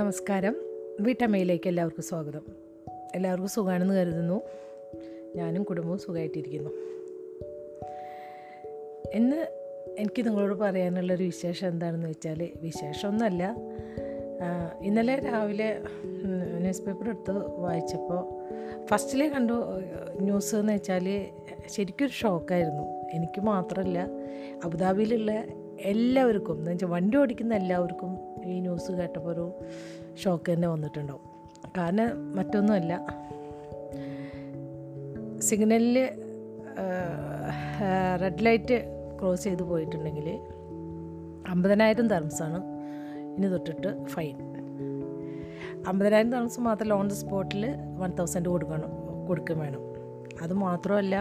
നമസ്കാരം. വീട്ടമ്മയിലേക്ക് എല്ലാവർക്കും സ്വാഗതം. എല്ലാവർക്കും സുഖമാണെന്ന് കരുതുന്നു. ഞാനും കുടുംബവും സുഖമായിട്ടിരിക്കുന്നു ഇന്ന് എനിക്ക് നിങ്ങളോട് പറയാനുള്ളൊരു വിശേഷം എന്താണെന്ന് വെച്ചാൽ വിശേഷമൊന്നുമല്ല. ഇന്നലെ രാവിലെ ന്യൂസ് പേപ്പർ എടുത്ത് വായിച്ചപ്പോൾ ഫസ്റ്റിലെ കണ്ടു ന്യൂസ് എന്ന് വെച്ചാൽ ശരിക്കൊരു ഷോക്കായിരുന്നു. എനിക്ക് മാത്രമല്ല അബുദാബിയിലുള്ള എല്ലാവർക്കും എന്ന് വെച്ചാൽ വണ്ടി ഓടിക്കുന്ന എല്ലാവർക്കും ഈ ന്യൂസ് കേട്ടപ്പോൾ ഒരു ഷോക്ക് തന്നെ വന്നിട്ടുണ്ടാവും. കാരണം മറ്റൊന്നുമല്ല. സിഗ്നലിൽ റെഡ് ലൈറ്റ് ക്രോസ് ചെയ്ത് പോയിട്ടുണ്ടെങ്കിൽ അമ്പതിനായിരം തർംസാണ് ഇനി തൊട്ടിട്ട് ഫൈൻ അമ്പതിനായിരം തർംസ് മാത്രമല്ല ഓൺ ദ സ്പോട്ടിൽ വൺ തൗസൻഡ് കൊടുക്കണം കൊടുക്കും വേണം. അത് മാത്രമല്ല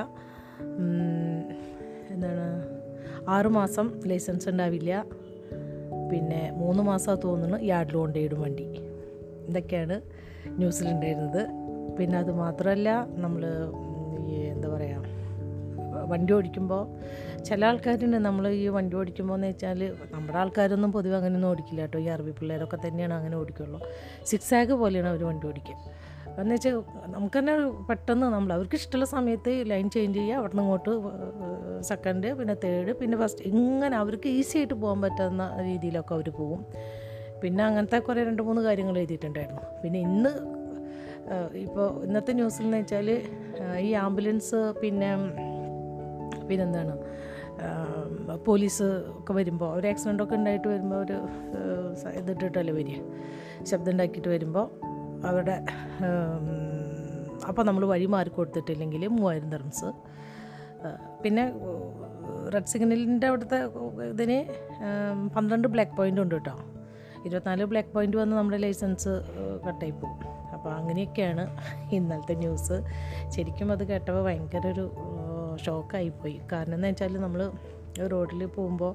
എന്താണ് ആറുമാസം ലൈസൻസ് ഉണ്ടാവില്ല. പിന്നെ മൂന്ന് മാസം തോന്നുന്നു യാർഡിൽ കൊണ്ടുപോയിടും വണ്ടി. ഇതൊക്കെയാണ് ന്യൂസിലുണ്ടായിരുന്നത്. പിന്നെ അത് മാത്രമല്ല നമ്മൾ ഈ എന്താ പറയുക വണ്ടി ഓടിക്കുമ്പോൾ ചില ആൾക്കാരുണ്ട് നമ്മൾ ഈ വണ്ടി ഓടിക്കുമ്പോൾ എന്ന് വെച്ചാൽ നമ്മുടെ ആൾക്കാരൊന്നും പൊതുവെ അങ്ങനെയൊന്നും ഓടിക്കില്ല കേട്ടോ. ഈ അറബി പിള്ളേരൊക്കെ തന്നെയാണ് അങ്ങനെ ഓടിക്കുള്ളൂ. സിക്സ് പോലെയാണ് അവർ വണ്ടി ഓടിക്കുക. എന്ന് വെച്ചാൽ നമുക്ക് തന്നെ പെട്ടെന്ന് നമ്മൾ അവർക്ക് ഇഷ്ടമുള്ള സമയത്ത് ലൈൻ ചേഞ്ച് ചെയ്യുക അവിടെ നിന്ന് ഇങ്ങോട്ട് സെക്കൻഡ് പിന്നെ തേർഡ് പിന്നെ ഫസ്റ്റ് ഇങ്ങനെ അവർക്ക് ഈസി ആയിട്ട് പോകാൻ പറ്റുന്ന രീതിയിലൊക്കെ അവർ പോകും. പിന്നെ അങ്ങനത്തെ കുറേ രണ്ട് മൂന്ന് കാര്യങ്ങൾ എഴുതിയിട്ടുണ്ടായിരുന്നു. പിന്നെ ഇന്ന് ഇപ്പോൾ ഇന്നത്തെ ന്യൂസിൽ എന്ന് വെച്ചാൽ ഈ ആംബുലൻസ് പിന്നെ പിന്നെന്താണ് പോലീസ് ഒക്കെ വരുമ്പോൾ ഒരു ആക്സിഡന്റ് ഒക്കെ ഉണ്ടായിട്ട് വരുമ്പോൾ ഒരു ഇതിട്ടിട്ടല്ലേ വരിക. ശബ്ദം ഉണ്ടാക്കിയിട്ട് വരുമ്പോൾ അവരുടെ അപ്പോൾ നമ്മൾ വഴി മാറി കൊടുത്തിട്ടില്ലെങ്കിൽ മൂവായിരം തെർമ്സ് പിന്നെ റെഡ് സിഗ്നലിന്റെ അവിടുത്തെ ഇതിന് പന്ത്രണ്ട് ബ്ലാക്ക് പോയിന്റ് ഉണ്ട് കേട്ടോ ഇരുപത്തിനാല് ബ്ലാക്ക് പോയിന്റ് വന്ന് നമ്മുടെ ലൈസൻസ് കട്ടായി പോകും അപ്പോൾ അങ്ങനെയൊക്കെയാണ് ഇന്നലത്തെ ന്യൂസ് ശരിക്കും അത് കേട്ടപ്പോൾ ഭയങ്കര ഒരു ഷോക്കായിപ്പോയി കാരണം എന്ന് വെച്ചാൽ നമ്മൾ റോഡിൽ പോകുമ്പോൾ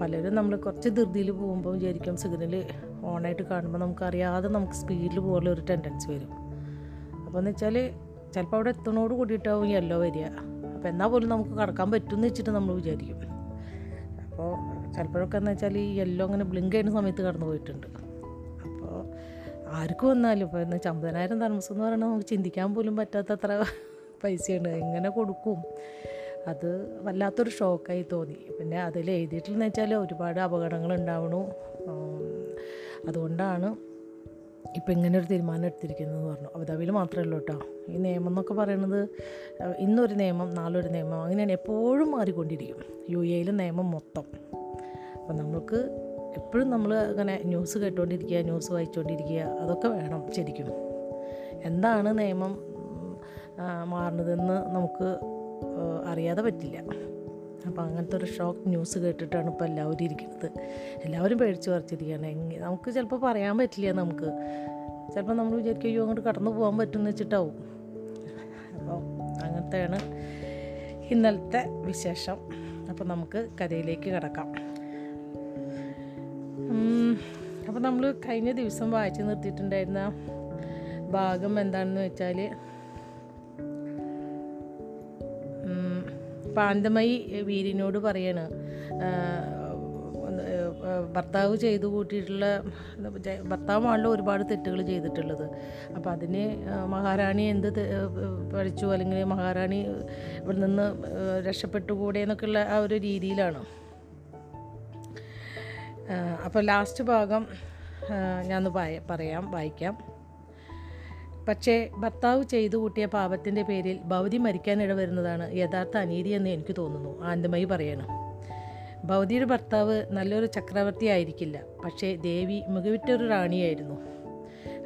പലരും നമ്മൾ കുറച്ച് ധൃതിയിൽ പോകുമ്പോൾ വിചാരിക്കും സിഗ്നൽ ഓണായിട്ട് കാണുമ്പോൾ നമുക്കറിയാതെ നമുക്ക് സ്പീഡിൽ പോകാനുള്ള ഒരു ടെൻഡൻസി വരും. അപ്പോൾ എന്ന് വെച്ചാൽ ചിലപ്പോൾ അവിടെ എത്തുന്നതോട് കൂടിയിട്ടാവും യെല്ലോ വരിക. അപ്പോൾ എന്നാൽ പോലും നമുക്ക് കടക്കാൻ പറ്റുമെന്ന് വെച്ചിട്ട് നമ്മൾ വിചാരിക്കും. അപ്പോൾ ചിലപ്പോഴൊക്കെ എന്ന് വെച്ചാൽ ഈ യെല്ലോ അങ്ങനെ ബ്ലിങ്ക് ചെയ്യുന്ന സമയത്ത് കടന്നു പോയിട്ടുണ്ട്. അപ്പോൾ ആർക്കും വന്നാലും ഇപ്പോൾ എന്നാൽ ചമ്പതിനായിരം താമസം എന്ന് പറയുന്നത് നമുക്ക് ചിന്തിക്കാൻ പോലും പറ്റാത്തത്ര പൈസയാണ് എങ്ങനെ കൊടുക്കും? അത് വല്ലാത്തൊരു ഷോക്കായി തോന്നി. പിന്നെ അതിൽ എഴുതിയിട്ടില്ലെന്ന് വെച്ചാൽ ഒരുപാട് അപകടങ്ങൾ ഉണ്ടാവണു. അതുകൊണ്ടാണ് ഇപ്പം ഇങ്ങനെ ഒരു തീരുമാനം എടുത്തിരിക്കുന്നതെന്ന് പറഞ്ഞു. അബുദാബിയിൽ മാത്രമേ ഉള്ളൂ കേട്ടോ. ഈ നിയമം എന്നൊക്കെ പറയുന്നത് ഇന്നൊരു നിയമം നാളൊരു നിയമം അങ്ങനെയാണ് എപ്പോഴും മാറിക്കൊണ്ടിരിക്കും. യു എയിൽ നിയമം മൊത്തം. അപ്പം നമുക്ക് എപ്പോഴും നമ്മൾ അങ്ങനെ ന്യൂസ് കേട്ടുകൊണ്ടിരിക്കുക ന്യൂസ് വായിച്ചുകൊണ്ടിരിക്കുക അതൊക്കെ വേണം ശരിക്കും. എന്താണ് നിയമം മാറുന്നതെന്ന് നമുക്ക് അറിയാതെ പറ്റില്ല. അപ്പോൾ അങ്ങനത്തെ ഒരു ഷോക്ക് ന്യൂസ് കേട്ടിട്ടാണ് ഇപ്പോൾ എല്ലാവരും ഇരിക്കുന്നത്. എല്ലാവരും പേടിച്ച് പറിച്ചിരിക്കുകയാണ് എങ്ങനെ നമുക്ക് ചിലപ്പോൾ പറയാൻ പറ്റില്ല നമുക്ക്. ചിലപ്പോൾ നമ്മൾ വിചാരിക്കും അയ്യോ അങ്ങോട്ട് കടന്നു പോകാൻ പറ്റുമെന്ന് വെച്ചിട്ടാവും. അപ്പോൾ അങ്ങനത്തെയാണ് ഇന്നലത്തെ വിശേഷം. അപ്പോൾ നമുക്ക് കഥയിലേക്ക് കിടക്കാം. അപ്പോൾ നമ്മൾ കഴിഞ്ഞ ദിവസം വായിച്ചു നിർത്തിയിട്ടുണ്ടായിരുന്ന ഭാഗം എന്താണെന്ന് വെച്ചാൽ പാന്തമയി വീരിനോട് പറയാണ് ഭർത്താവ് ചെയ്തു കൂട്ടിയിട്ടുള്ള ഭർത്താവാണല്ലോ ഒരുപാട് തെറ്റുകൾ ചെയ്തിട്ടുള്ളത്. അപ്പോൾ അതിന് മഹാറാണി എന്ത് പഠിച്ചു? അല്ലെങ്കിൽ മഹാറാണി ഇവിടെ നിന്ന് രക്ഷപ്പെട്ടുകൂടെ എന്നൊക്കെയുള്ള ആ ഒരു രീതിയിലാണ്. അപ്പോൾ ലാസ്റ്റ് ഭാഗം ഞാൻ പറയാം വായിക്കാം. പക്ഷേ ഭർത്താവ് ചെയ്തു കൂട്ടിയ പാപത്തിന്റെ പേരിൽ ഭൗതി മരിക്കാനിട വരുന്നതാണ് യഥാർത്ഥ അനീതി എന്ന് എനിക്ക് തോന്നുന്നു. ആനന്ദമയി പറയണം. ഭൗതിയുടെ ഭർത്താവ് നല്ലൊരു ചക്രവർത്തി ആയിരിക്കില്ല. പക്ഷേ ദേവി മികവിറ്റൊരു റാണിയായിരുന്നു.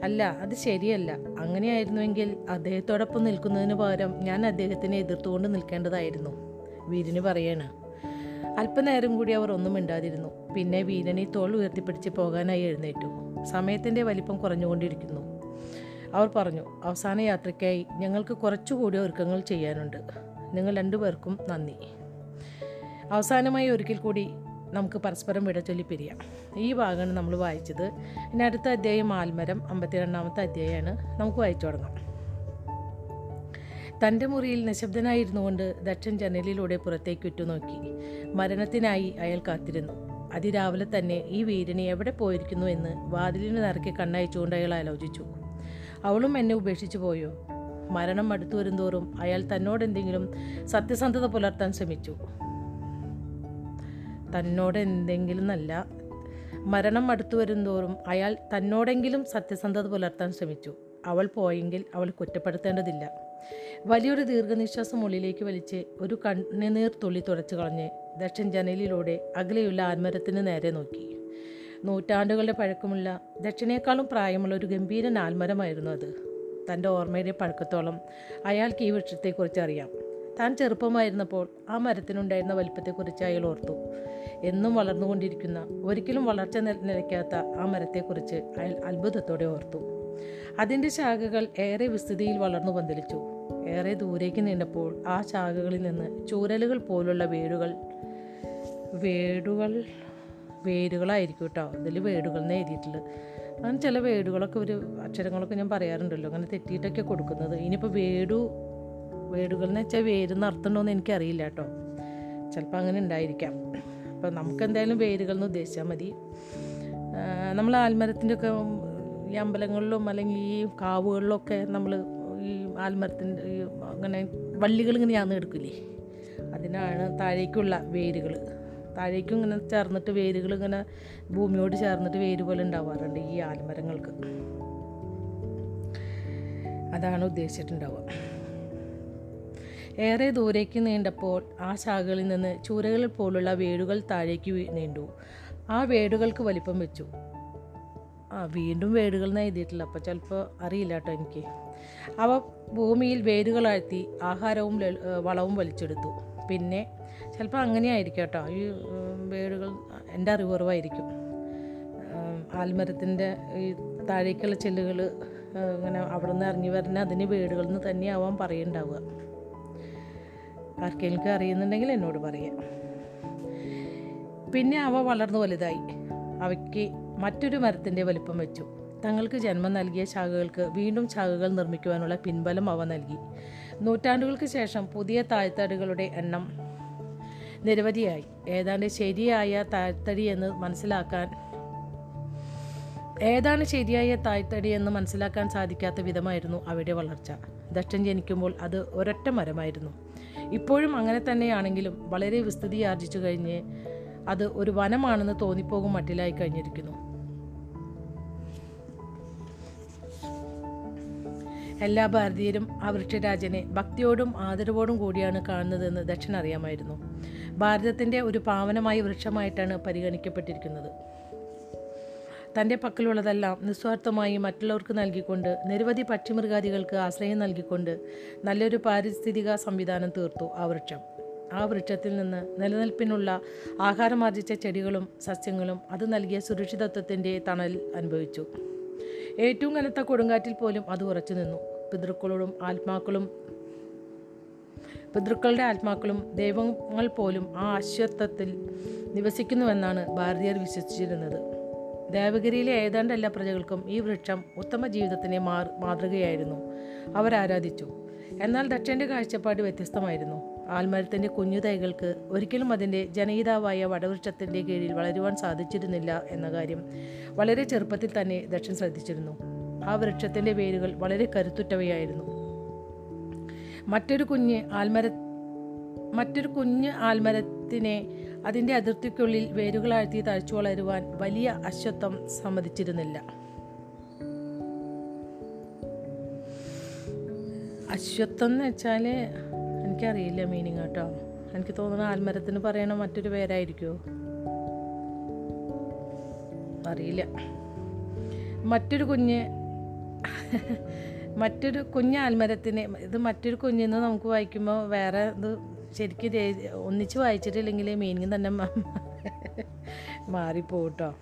അല്ല അത് ശരിയല്ല. അങ്ങനെയായിരുന്നുവെങ്കിൽ അദ്ദേഹത്തോടൊപ്പം നിൽക്കുന്നതിന് പകരം ഞാൻ അദ്ദേഹത്തിനെ എതിർത്തുകൊണ്ട് നിൽക്കേണ്ടതായിരുന്നു. വീരന് പറയാണ്. അല്പനേരം കൂടി അവർ ഒന്നും മിണ്ടാതിരുന്നു. പിന്നെ വീരനെ തോൾ ഉയർത്തിപ്പിടിച്ച് പോകാനായി എഴുന്നേറ്റു. സമയത്തിന്റെ വലിപ്പം കുറഞ്ഞുകൊണ്ടിരിക്കുന്നു. അവർ പറഞ്ഞു അവസാന യാത്രയ്ക്കായി ഞങ്ങൾക്ക് കുറച്ചുകൂടി ഒരുക്കങ്ങൾ ചെയ്യാനുണ്ട്. നിങ്ങൾ രണ്ടുപേർക്കും നന്ദി. അവസാനമായി ഒരിക്കൽ കൂടി നമുക്ക് പരസ്പരം വിട ചൊല്ലി പിരിയാം. ഈ ഭാഗമാണ് നമ്മൾ വായിച്ചത്. ഇനി അടുത്ത അധ്യായം ആൽമരം അമ്പത്തിരണ്ടാമത്തെ അധ്യായമാണ് നമുക്ക് വായിച്ചു തുടങ്ങാം. തന്റെ മുറിയിൽ നിശബ്ദനായിരുന്നു കൊണ്ട് ദക്ഷൻ ജനലിലൂടെ പുറത്തേക്ക് ഉറ്റുനോക്കി. മരണത്തിനായി അയാൾ കാത്തിരുന്നു. അതിരാവിലെ തന്നെ ഈ വീരനെ എവിടെ പോയിരിക്കുന്നു എന്ന് വാതിലിന് നിറക്കി കണ്ണയച്ചുകൊണ്ട് അയാൾ ആലോചിച്ചു. അവളും എന്നെ ഉപേക്ഷിച്ചു പോയോ? മരണം അടുത്തു വരുന്തോറും അയാൾ തന്നോട് എന്തെങ്കിലും സത്യസന്ധത പുലർത്താൻ ശ്രമിച്ചു. തന്നോട് എന്തെങ്കിലും നല്ല മരണം അടുത്തു വരുന്തോറും അയാൾ തന്നോടെങ്കിലും സത്യസന്ധത പുലർത്താൻ ശ്രമിച്ചു. അവൾ പോയെങ്കിൽ അവൾ കുറ്റപ്പെടുത്തേണ്ടതില്ല. വലിയൊരു ദീർഘനിശ്വാസം ഉള്ളിലേക്ക് വലിച്ച് ഒരു കണ്ണുനീർ തുള്ളി തുടച്ചു കളഞ്ഞ് ദക്ഷൻ ജനലിലൂടെ അകലെയുള്ള ആൽമരത്തിന് നേരെ നോക്കി. നൂറ്റാണ്ടുകളുടെ പഴക്കമുള്ള ദക്ഷിണേക്കാളും പ്രായമുള്ള ഒരു ഗംഭീര നാൽമരമായിരുന്നു അത്. തന്റെ ഓർമ്മയുടെ പഴക്കത്തോളം അയാൾക്ക് ഈ വൃക്ഷത്തെക്കുറിച്ച് അറിയാം. താൻ ചെറുപ്പമായിരുന്നപ്പോൾ ആ മരത്തിനുണ്ടായിരുന്ന വലിപ്പത്തെക്കുറിച്ച് അയാൾ ഓർത്തു. എന്നും വളർന്നുകൊണ്ടിരിക്കുന്ന ഒരിക്കലും വളർച്ച നിലയ്ക്കാത്ത ആ മരത്തെക്കുറിച്ച് അയാൾ അത്ഭുതത്തോടെ ഓർത്തു. അതിന്റെ ശാഖകൾ ഏറെ വിസ്തൃതിയിൽ വളർന്നു പന്തലിച്ചു. ഏറെ ദൂരേക്ക് നീണ്ടപ്പോൾ ആ ശാഖകളിൽ നിന്ന് ചൂരലുകൾ പോലുള്ള വേരുകൾ വേടുകൾ വേരുകളായിരിക്കും കേട്ടോ. ഇതിൽ വേടുകൾ എന്ന് എഴുതിയിട്ടുള്ളത്. അങ്ങനെ ചില വേടുകളൊക്കെ ഒരു അക്ഷരങ്ങളൊക്കെ ഞാൻ പറയാറുണ്ടല്ലോ. അങ്ങനെ തെറ്റിയിട്ടൊക്കെ കൊടുക്കുന്നത്. ഇനിയിപ്പോൾ വേടു വേടുകൾ എന്ന് വെച്ചാൽ വേര് അർത്ഥമുണ്ടോയെന്ന് എനിക്കറിയില്ല കേട്ടോ. ചിലപ്പോൾ അങ്ങനെ ഉണ്ടായിരിക്കാം. അപ്പോൾ നമുക്ക് എന്തായാലും വേരുകൾ എന്ന് ഉദ്ദേശിച്ചാൽ മതി. നമ്മൾ ആൽമരത്തിന്റെ ഒക്കെ ഈ അമ്പലങ്ങളിലും അല്ലെങ്കിൽ ഈ കാവുകളിലൊക്കെ നമ്മൾ ഈ ആൽമരത്തിന്റെ അങ്ങനെ വള്ളികൾ ഇങ്ങനെ ഞാൻ എടുക്കില്ലേ അതിനാണ് താഴേക്കുള്ള വേരുകൾ താഴേക്കും ഇങ്ങനെ ചേർന്നിട്ട് വേരുകൾ ഇങ്ങനെ ഭൂമിയോട് ചേർന്നിട്ട് വേര് പോലെ ഉണ്ടാവാറുണ്ട് ഈ ആൽമരങ്ങൾക്ക്. അതാണ് ഉദ്ദേശിച്ചിട്ടുണ്ടാവുക. ഏറെ ദൂരേക്ക് നീണ്ടപ്പോൾ ആ ശാഖകളിൽ നിന്ന് ചൂരകൾ പോലുള്ള വേടുകൾ താഴേക്ക് നീണ്ടു. ആ വേടുകൾക്ക് വലിപ്പം വെച്ചു. ആ വീണ്ടും വേടുകൾ എഴുതിയിട്ടില്ല അപ്പോൾ ചിലപ്പോൾ അറിയില്ല കേട്ടോ എനിക്ക്. അവ ഭൂമിയിൽ വേരുകളാഴ്ത്തി ആഹാരവും വളവും വലിച്ചെടുത്തു. പിന്നെ ചിലപ്പോൾ അങ്ങനെ ആയിരിക്കും കേട്ടോ. ഈ വേടുകൾ എന്റെ അറിവുറവായിരിക്കും. ആൽമരത്തിന്റെ ഈ താഴേക്കുള്ള ചെല്ലുകൾ ഇങ്ങനെ അവിടെ നിന്ന് ഇറങ്ങി വരുന്ന അതിന് വേടുകൾ എന്ന് തന്നെയാവാൻ പറയുണ്ടാവുക ആർക്കെങ്കിലും അറിയുന്നുണ്ടെങ്കിൽ എന്നോട് പറയാം. പിന്നെ അവ വളർന്നു വലുതായി. അവയ്ക്ക് മറ്റൊരു മരത്തിന്റെ വലിപ്പം വെച്ചു. തങ്ങൾക്ക് ജന്മം നൽകിയ ശാഖകൾക്ക് വീണ്ടും ശാഖകൾ നിർമ്മിക്കുവാനുള്ള പിൻബലം അവ നൽകി. നൂറ്റാണ്ടുകൾക്ക് ശേഷം പുതിയ താഴ്ത്തടികളുടെ എണ്ണം നിരവധിയായി. ഏതാണ്ട് ശരിയായ താഴ്ത്തടി എന്ന് മനസ്സിലാക്കാൻ ഏതാണ് ശരിയായ താഴ്ത്തടി എന്ന് മനസ്സിലാക്കാൻ സാധിക്കാത്ത വിധമായിരുന്നു അവയുടെ വളർച്ച. ദക്ഷൻ ജനിക്കുമ്പോൾ അത് ഒരൊറ്റ മരമായിരുന്നു. ഇപ്പോഴും അങ്ങനെ തന്നെയാണെങ്കിലും വളരെ വിസ്തൃതി ആർജിച്ചു കഴിഞ്ഞ് അത് ഒരു വനമാണെന്ന് തോന്നിപ്പോകും മട്ടിലായി കഴിഞ്ഞിരിക്കുന്നു. എല്ലാ ഭാരതീയരും ആ വൃക്ഷരാജനെ ഭക്തിയോടും ആദരവോടും കൂടിയാണ് കാണുന്നതെന്ന് ദക്ഷൻ അറിയാമായിരുന്നു. ഭാരതത്തിന്റെ ഒരു പാവനമായ വൃക്ഷമായിട്ടാണ് പരിഗണിക്കപ്പെട്ടിരിക്കുന്നത്. തന്റെ പക്കലുള്ളതെല്ലാം നിസ്വാർത്ഥമായി മറ്റുള്ളവർക്ക് നൽകിക്കൊണ്ട് നിരവധി പക്ഷിമൃഗാദികൾക്ക് ആശ്രയം നൽകിക്കൊണ്ട് നല്ലൊരു പാരിസ്ഥിതിക സംവിധാനം തീർത്തു ആ വൃക്ഷം. ആ വൃക്ഷത്തിൽ നിന്ന് നിലനിൽപ്പിനുള്ള ആഹാരമാർജിച്ച ചെടികളും സസ്യങ്ങളും അത് നൽകിയ സുരക്ഷിതത്വത്തിന്റെ തണൽ അനുഭവിച്ചു. ഏറ്റവും കനത്ത കൊടുങ്കാറ്റിൽ പോലും അത് ഉറച്ചു നിന്നു. പിതൃക്കളോടും ആത്മാക്കളും പിതൃക്കളുടെ ആത്മാക്കളും ദൈവങ്ങൾ പോലും ആ അശ്വത്വത്തിൽ നിവസിക്കുന്നുവെന്നാണ് ഭാരതീയർ വിശ്വസിച്ചിരുന്നത്. ദേവഗിരിയിലെ ഏതാണ്ട് എല്ലാ പ്രജകൾക്കും ഈ വൃക്ഷം ഉത്തമ ജീവിതത്തിന് മാർ മാതൃകയായിരുന്നു. അവർ ആരാധിച്ചു. എന്നാൽ ദക്ഷന്റെ കാഴ്ചപ്പാട് വ്യത്യസ്തമായിരുന്നു. ആൽമരത്തിന്റെ കുഞ്ഞു തൈകൾക്ക് ഒരിക്കലും അതിന്റെ ജനഹിതാവായ വടവൃക്ഷത്തിന്റെ കീഴിൽ വളരുവാൻ സാധിച്ചിരുന്നില്ല എന്ന കാര്യം വളരെ ചെറുപ്പത്തിൽ തന്നെ ദക്ഷൻ ശ്രദ്ധിച്ചിരുന്നു. ആ വൃക്ഷത്തിന്റെ വേരുകൾ വളരെ കരുത്തുറ്റവയായിരുന്നു. മറ്റൊരു കുഞ്ഞ് ആൽമര മറ്റൊരു കുഞ്ഞ് ആൽമരത്തിനെ അതിന്റെ അതിർത്തിക്കുള്ളിൽ വേരുകളാഴ്ത്തി തഴച്ചു വളരുവാൻ വലിയ അശ്വത്വം സമ്മതിച്ചിരുന്നില്ല. അശ്വത്വം എന്ന് വെച്ചാൽ എനിക്കറിയില്ല മീനിങ് കേട്ടോ. എനിക്ക് തോന്നുന്നു ആൽമരത്തിന് പറയണ മറ്റൊരു പേരായിരിക്കുമോ അറിയില്ല. മറ്റൊരു കുഞ്ഞ് മറ്റൊരു കുഞ്ഞ് ആൽമരത്തിന് ഇത് മറ്റൊരു കുഞ്ഞെന്ന് നമുക്ക് വായിക്കുമ്പോൾ വേറെ ഇത് ശരിക്കും ഒന്നിച്ച് വായിച്ചിട്ടില്ലെങ്കിൽ മീനിങ് തന്നെ മാറിപ്പോട്ടോ.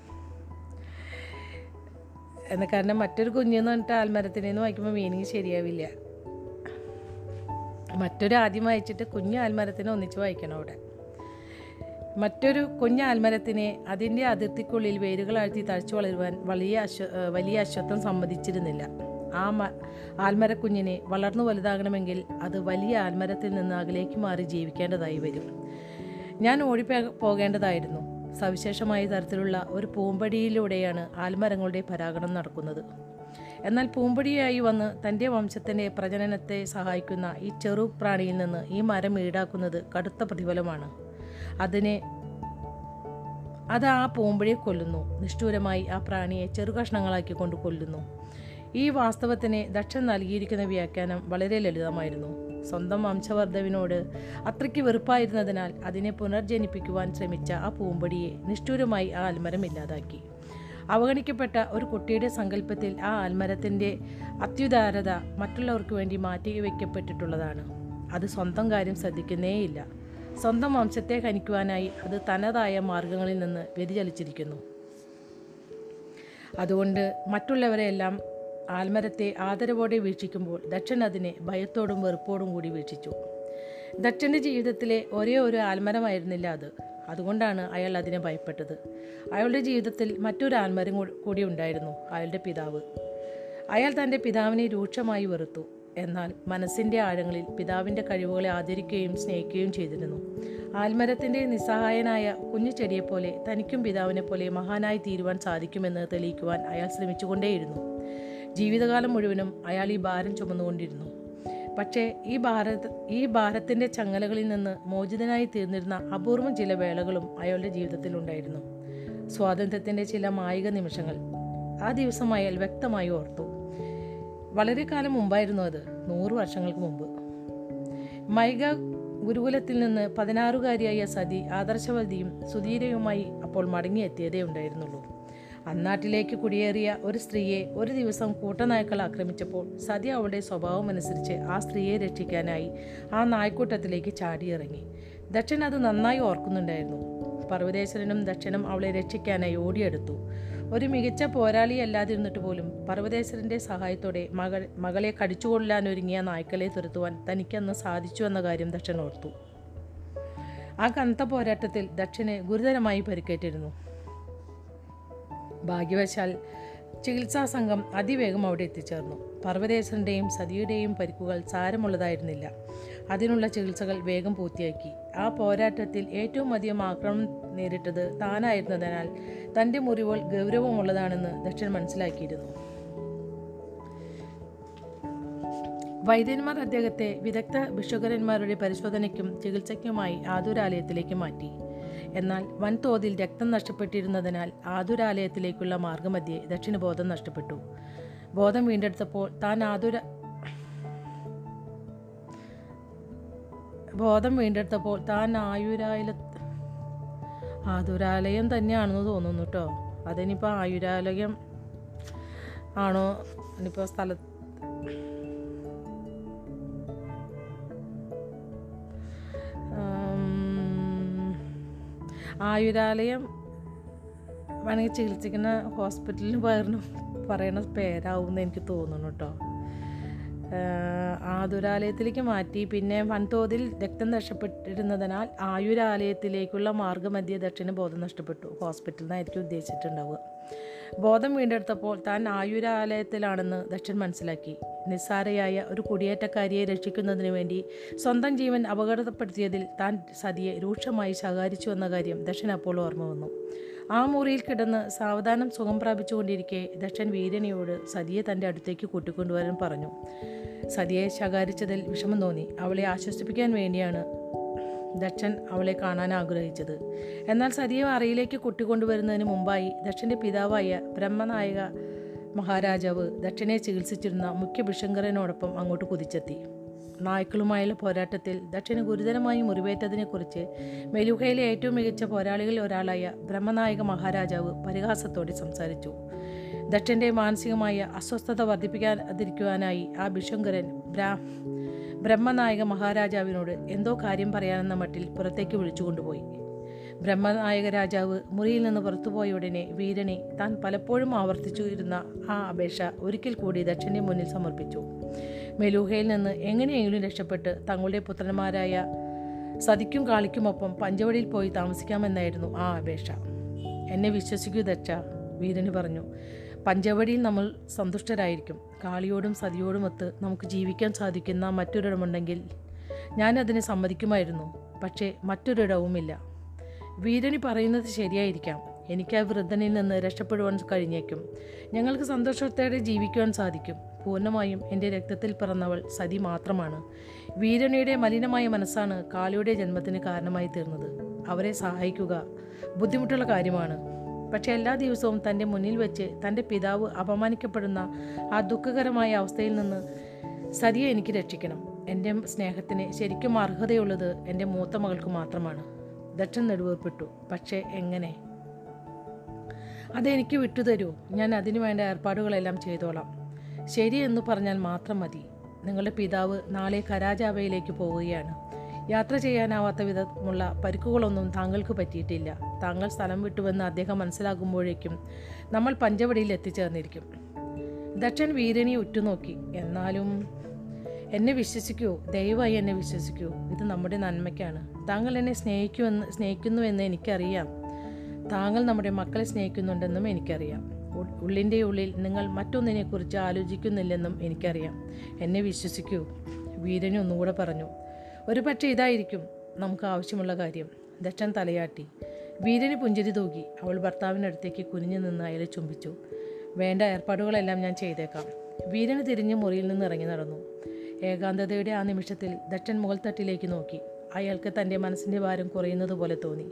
എന്ന കാരണം മറ്റൊരു കുഞ്ഞെന്ന് പറഞ്ഞിട്ട് ആൽമരത്തിനെന്ന് വായിക്കുമ്പോൾ മീനിങ് ശരിയാവില്ല. മറ്റൊരു ആദ്യം വായിച്ചിട്ട് കുഞ്ഞ് ആൽമരത്തിനെ ഒന്നിച്ച് വായിക്കണം അവിടെ. മറ്റൊരു കുഞ്ഞ് ആൽമരത്തിനെ അതിന്റെ അതിർത്തിക്കുള്ളിൽ വേരുകൾ ആഴ്ത്തി തഴച്ചു വളരുവാൻ വലിയ അശ്വ വലിയ അശ്വത്വം സമ്മതിച്ചിരുന്നില്ല. ആ മ ആൽമരക്കുഞ്ഞിനെ വളർന്നു വലുതാകണമെങ്കിൽ അത് വലിയ ആൽമരത്തിൽ നിന്ന് അകലേക്ക് മാറി ജീവിക്കേണ്ടതായി വരും. ഞാൻ ഓടി പോകേണ്ടതായിരുന്നു. സവിശേഷമായ തരത്തിലുള്ള ഒരു പൂമ്പടിയിലൂടെയാണ് ആൽമരങ്ങളുടെ പരാഗണം നടക്കുന്നത്. എന്നാൽ പൂമ്പടിയായി വന്ന് തന്റെ വംശത്തിന്റെ പ്രജനനത്തെ സഹായിക്കുന്ന ഈ ചെറു പ്രാണിയിൽ നിന്ന് ഈ മരം ഈടാക്കുന്നത് കടുത്ത പ്രതിഫലമാണ്. അതിനെ അത് ആ പൂമ്പടിയെ കൊല്ലുന്നു. നിഷ്ഠൂരമായി ആ പ്രാണിയെ ചെറുകഷ്ണങ്ങളാക്കി കൊണ്ട് കൊല്ലുന്നു. ഈ വാസ്തവത്തിന് ദക്ഷൻ നൽകിയിരിക്കുന്ന വ്യാഖ്യാനം വളരെ ലളിതമായിരുന്നു. സ്വന്തം വംശവർദ്ധവിനോട് അത്രയ്ക്ക് വെറുപ്പായിരുന്നതിനാൽ അതിനെ പുനർജനിപ്പിക്കുവാൻ ശ്രമിച്ച ആ പൂമ്പടിയെ നിഷ്ഠൂരമായി ആ ആൽമരം ഇല്ലാതാക്കി. അവഗണിക്കപ്പെട്ട ഒരു കുട്ടിയുടെ സങ്കല്പത്തിൽ ആ ആൽമരത്തിന്റെ അത്യുദാരത മറ്റുള്ളവർക്ക് വേണ്ടി മാറ്റി വയ്ക്കപ്പെട്ടിട്ടുള്ളതാണ്. അത് സ്വന്തം കാര്യം ശ്രദ്ധിക്കുന്നേയില്ല. സ്വന്തം വംശത്തെ ഹനിക്കുവാനായി അത് തനതായ മാർഗങ്ങളിൽ നിന്ന് വ്യതിചലിച്ചിരിക്കുന്നു. അതുകൊണ്ട് മറ്റുള്ളവരെയെല്ലാം ആൽമരത്തെ ആദരവോടെ വീക്ഷിക്കുമ്പോൾ ദക്ഷൻ അതിനെ ഭയത്തോടും വെറുപ്പോടും കൂടി വീക്ഷിച്ചു. ദക്ഷന്റെ ജീവിതത്തിലെ ഒരേ ഒരു ആൽമരമായിരുന്നില്ല അത്. അതുകൊണ്ടാണ് അയാൾ അതിനെ ഭയപ്പെട്ടത്. അയാളുടെ ജീവിതത്തിൽ മറ്റൊരു ആൽമരം കൂടി ഉണ്ടായിരുന്നു അയാളുടെ പിതാവ്. അയാൾ തന്റെ പിതാവിനെ രൂക്ഷമായി വെറുത്തു. എന്നാൽ മനസ്സിന്റെ ആഴങ്ങളിൽ പിതാവിന്റെ കഴിവുകളെ ആദരിക്കുകയും സ്നേഹിക്കുകയും ചെയ്തിരുന്നു. ആൽമരത്തിന്റെ നിസ്സഹായനായ കുഞ്ഞു ചെടിയെപ്പോലെ തനിക്കും പിതാവിനെ പോലെ മഹാനായി തീരുവാൻ സാധിക്കുമെന്ന് തെളിയിക്കുവാൻ അയാൾ ശ്രമിച്ചുകൊണ്ടേയിരുന്നു. ജീവിതകാലം മുഴുവനും അയാൾ ഈ ഭാരം ചുമന്നുകൊണ്ടിരുന്നു. പക്ഷേ ഈ ഭാരത ഈ ഭാരത്തിന്റെ ചങ്ങലകളിൽ നിന്ന് മോചിതനായി തീർന്നിരുന്ന അപൂർവം ചില വേളകളും അയാളുടെ ജീവിതത്തിൽ ഉണ്ടായിരുന്നു. സ്വാതന്ത്ര്യത്തിന്റെ ചില മായിക നിമിഷങ്ങൾ ആ ദിവസം അയാൾ വ്യക്തമായി ഓർത്തു. വളരെ കാലം മുമ്പായിരുന്നു അത് നൂറ് വർഷങ്ങൾക്ക് മുമ്പ്. മൈഗ ഗുരുകുലത്തിൽ നിന്ന് പതിനാറുകാരിയായ സതി ആദർശവതിയും സുധീരയുമായി അപ്പോൾ മടങ്ങിയെത്തിയതേ ഉണ്ടായിരുന്നുള്ളൂ. അന്നാട്ടിലേക്ക് കുടിയേറിയ ഒരു സ്ത്രീയെ ഒരു ദിവസം കൂട്ടനായ്ക്കൾ ആക്രമിച്ചപ്പോൾ സതി അവളുടെ സ്വഭാവമനുസരിച്ച് ആ സ്ത്രീയെ രക്ഷിക്കാനായി ആ നായ്ക്കൂട്ടത്തിലേക്ക് ചാടിയിറങ്ങി. ദക്ഷൻ അത് നന്നായി ഓർക്കുന്നുണ്ടായിരുന്നു. പർവതേശ്വരനും ദക്ഷനും അവളെ രക്ഷിക്കാനായി ഓടിയെടുത്തു. ഒരു മികച്ച പോരാളിയല്ലാതിരുന്നിട്ട് പോലും പർവതേശ്വരന്റെ സഹായത്തോടെ മകൾ മകളെ കടിച്ചുകൊള്ളാനൊരുങ്ങിയ നായ്ക്കളെ തുരത്തുവാൻ തനിക്കന്ന് സാധിച്ചു എന്ന കാര്യം ദക്ഷൻ ഓർത്തു. ആ കനത്ത പോരാട്ടത്തിൽ ദക്ഷനെ ഗുരുതരമായി പരിക്കേറ്റിരുന്നു. ഭാഗ്യവശാൽ ചികിത്സാ സംഘം അതിവേഗം അവിടെ എത്തിച്ചേർന്നു. പർവതേശ്വരന്റെയും സതിയുടെയും പരിക്കുകൾ സാരമുള്ളതായിരുന്നില്ല. അതിനുള്ള ചികിത്സകൾ വേഗം പൂർത്തിയാക്കി. ആ പോരാട്ടത്തിൽ ഏറ്റവും അധികം ആക്രമണം നേരിട്ടത് താനായിരുന്നതിനാൽ തന്റെ മുറിവുകൾ ഗൗരവമുള്ളതാണെന്ന് ദക്ഷൻ മനസ്സിലാക്കിയിരുന്നു. വൈദ്യന്മാർ അദ്ദേഹത്തെ വിദഗ്ധ ഭിഷുകരന്മാരുടെ പരിശോധനയ്ക്കും ചികിത്സയ്ക്കുമായി ആതുരാലയത്തിലേക്ക് മാറ്റി. എന്നാൽ വൻതോതിൽ രക്തം നഷ്ടപ്പെട്ടിരുന്നതിനാൽ ആതുരാലയത്തിലേക്കുള്ള മാർഗമധ്യേ ദക്ഷിണബോധം നഷ്ടപ്പെട്ടു. ബോധം വീണ്ടെടുത്തപ്പോൾ താൻ ആതുര ബോധം വീണ്ടെടുത്തപ്പോൾ താൻ ആയുരാല ആതുരാലയം തന്നെയാണെന്ന് തോന്നുന്നു കേട്ടോ അതിനിപ്പോൾ ആയുരാലയം ആണോ? ഇനിയിപ്പോൾ സ്ഥല ആയുരാലയം വേണമെങ്കിൽ ചികിത്സിക്കുന്ന ഹോസ്പിറ്റലിന് പകർന്നു പറയണ പേരാവും എന്ന് എനിക്ക് തോന്നുന്നു കേട്ടോ. ആതുരാലയത്തിലേക്ക് മാറ്റി. പിന്നെ വൻതോതിൽ രക്തം നഷ്ടപ്പെട്ടിരുന്നതിനാൽ ആയുരാലയത്തിലേക്കുള്ള മാർഗമധ്യ ദക്ഷിണ ബോധം നഷ്ടപ്പെട്ടു. ഹോസ്പിറ്റലിൽ നിന്നായിരിക്കും ഉദ്ദേശിച്ചിട്ടുണ്ടാവുക. ബോധം വീണ്ടെടുത്തപ്പോൾ താൻ ആയുരാലയത്തിലാണെന്ന് ദക്ഷൻ മനസ്സിലാക്കി. നിസ്സാരയായ ഒരു കുടിയേറ്റക്കാരിയെ രക്ഷിക്കുന്നതിന് വേണ്ടി സ്വന്തം ജീവൻ അപകടപ്പെടുത്തിയതിൽ താൻ സതിയെ രൂക്ഷമായി ശകാരിച്ചു എന്ന കാര്യം ദക്ഷൻ അപ്പോൾ ഓർമ്മ വന്നു. ആ മുറിയിൽ കിടന്ന് സാവധാനം സുഖം പ്രാപിച്ചുകൊണ്ടിരിക്കെ ദക്ഷൻ വീരനയോട് സതിയെ തന്റെ അടുത്തേക്ക് കൂട്ടിക്കൊണ്ടുവരാൻ പറഞ്ഞു. സതിയെ ശകാരിച്ചതിൽ വിഷമം തോന്നി. അവളെ ആശ്വസിപ്പിക്കാൻ വേണ്ടിയാണ് ദക്ഷൻ അവളെ കാണാൻ ആഗ്രഹിച്ചത്. എന്നാൽ സതിയെ അറയിലേക്ക് കൂട്ടിക്കൊണ്ടുവരുന്നതിന് മുമ്പായി ദക്ഷന്റെ പിതാവായ ബ്രഹ്മനായക മഹാരാജാവ് ദക്ഷനെ ചികിത്സിച്ചിരുന്ന മുഖ്യ ഭിഷങ്കരനോടൊപ്പം അങ്ങോട്ട് കുതിച്ചെത്തി. നായ്ക്കളുമായുള്ള പോരാട്ടത്തിൽ ദക്ഷന് ഗുരുതരമായി മുറിവേറ്റതിനെക്കുറിച്ച് മെലുഹയിലെ ഏറ്റവും മികച്ച പോരാളികളിൽ ഒരാളായ ബ്രഹ്മനായക മഹാരാജാവ് പരിഹാസത്തോടെ സംസാരിച്ചു. ദക്ഷന്റെ മാനസികമായ അസ്വസ്ഥത വർദ്ധിപ്പിക്കാതിരിക്കുവാനായി ആ ഭിഷങ്കരൻ ബ്രാ ബ്രഹ്മനായക മഹാരാജാവിനോട് എന്തോ കാര്യം പറയാനെന്ന മട്ടിൽ പുറത്തേക്ക് വിളിച്ചുകൊണ്ടുപോയി ബ്രഹ്മനായക രാജാവ് മുറിയിൽ നിന്ന് പുറത്തുപോയ ഉടനെ വീരനെ താൻ പലപ്പോഴും ആവർത്തിച്ചു ഇരുന്ന ആ അപേക്ഷ ഒരിക്കൽ കൂടി ദക്ഷന്റെ മുന്നിൽ സമർപ്പിച്ചു. മെലൂഹയിൽ നിന്ന് എങ്ങനെയെങ്കിലും രക്ഷപ്പെട്ട് തങ്ങളുടെ പുത്രന്മാരായ സതിക്കും കാളിക്കുമൊപ്പം പഞ്ചവടിയിൽ പോയി താമസിക്കാമെന്നായിരുന്നു ആ അപേക്ഷ. എന്നെ വിശ്വസിക്കൂ ദക്ഷ വീരന് പറഞ്ഞു. പഞ്ചവടിയിൽ നമ്മൾ സന്തുഷ്ടരായിരിക്കും. കാളിയോടും സതിയോടുമൊത്ത് നമുക്ക് ജീവിക്കാൻ സാധിക്കുന്ന മറ്റൊരിടമുണ്ടെങ്കിൽ ഞാൻ അതിനെ സമ്മതിക്കുമായിരുന്നു പക്ഷേ മറ്റൊരിടവുമില്ല. വീരണി പറയുന്നത് ശരിയായിരിക്കാം. എനിക്ക് ആ വൃദ്ധനിൽ നിന്ന് രക്ഷപ്പെടുവാൻ കഴിഞ്ഞേക്കും. ഞങ്ങൾക്ക് സന്തോഷത്തോടെ ജീവിക്കുവാൻ സാധിക്കും. പൂർണമായും എന്റെ രക്തത്തിൽ പിറന്നവൾ സതി മാത്രമാണ്. വീരണിയുടെ മലിനമായ മനസ്സാണ് കാളിയുടെ ജന്മത്തിന് കാരണമായി തീർന്നത്. അവരെ സഹായിക്കുക ബുദ്ധിമുട്ടുള്ള കാര്യമാണ്. പക്ഷേ എല്ലാ ദിവസവും തന്റെ മുന്നിൽ വെച്ച് തന്റെ പിതാവ് അപമാനിക്കപ്പെടുന്ന ആ ദുഃഖകരമായ അവസ്ഥയിൽ നിന്ന് സതിയെ എനിക്ക് രക്ഷിക്കണം. എന്റെ സ്നേഹത്തിന് ശരിക്കും അർഹതയുള്ളത് എന്റെ മൂത്ത മകൾക്ക് മാത്രമാണ്. ദക്ഷൻ നെടുവേർപ്പെട്ടു. പക്ഷേ എങ്ങനെ? അതെനിക്ക് വിട്ടുതരൂ. ഞാൻ അതിനു വേണ്ട ഏർപ്പാടുകളെല്ലാം ചെയ്തോളാം. ശരി എന്ന് പറഞ്ഞാൽ മാത്രം മതി. നിങ്ങളുടെ പിതാവ് നാളെ കരാജാവയിലേക്ക് പോവുകയാണ്. യാത്ര ചെയ്യാനാവാത്ത വിധമുള്ള പരിക്കുകളൊന്നും താങ്കൾക്ക് പറ്റിയിട്ടില്ല. താങ്കൾ സ്ഥലം വിട്ടുവെന്ന് അദ്ദേഹം മനസ്സിലാകുമ്പോഴേക്കും നമ്മൾ പഞ്ചവടിയിൽ എത്തിച്ചേർന്നിരിക്കും. ദക്ഷൻ വീരനെ ഉറ്റുനോക്കി. എന്നാലും എന്നെ വിശ്വസിക്കൂ ദയവായി എന്നെ വിശ്വസിക്കൂ. ഇത് നമ്മുടെ നന്മയ്ക്കാണ്. താങ്കൾ എന്നെ സ്നേഹിക്കുമെന്ന് സ്നേഹിക്കുന്നുവെന്ന് എനിക്കറിയാം. താങ്കൾ നമ്മുടെ മക്കളെ സ്നേഹിക്കുന്നുണ്ടെന്നും എനിക്കറിയാം. ഉള്ളിന്റെ ഉള്ളിൽ നിങ്ങൾ മറ്റൊന്നിനെക്കുറിച്ച് ആലോചിക്കുന്നില്ലെന്നും എനിക്കറിയാം. എന്നെ വിശ്വസിക്കൂ. വീരന് ഒന്നുകൂടെ പറഞ്ഞു. ഒരു പക്ഷേ ഇതായിരിക്കും നമുക്ക് ആവശ്യമുള്ള കാര്യം. ദക്ഷൻ തലയാട്ടി. വീരന് പുഞ്ചിരി തൂകി. അവൾ ഭർത്താവിനടുത്തേക്ക് കുനിഞ്ഞു നിന്ന് അയാളെ ചുംബിച്ചു. വേണ്ട ഏർപ്പാടുകളെല്ലാം ഞാൻ ചെയ്തേക്കാം. വീരന് തിരിഞ്ഞ് മുറിയിൽ നിന്ന് ഇറങ്ങി നടന്നു. ഏകാന്തതയുടെ ആ നിമിഷത്തിൽ ദക്ഷൻ മുകൾത്തട്ടിലേക്ക് നോക്കി. അയാൾക്ക് തന്റെ മനസ്സിന്റെ ഭാരം കുറയുന്നത് പോലെ തോന്നി.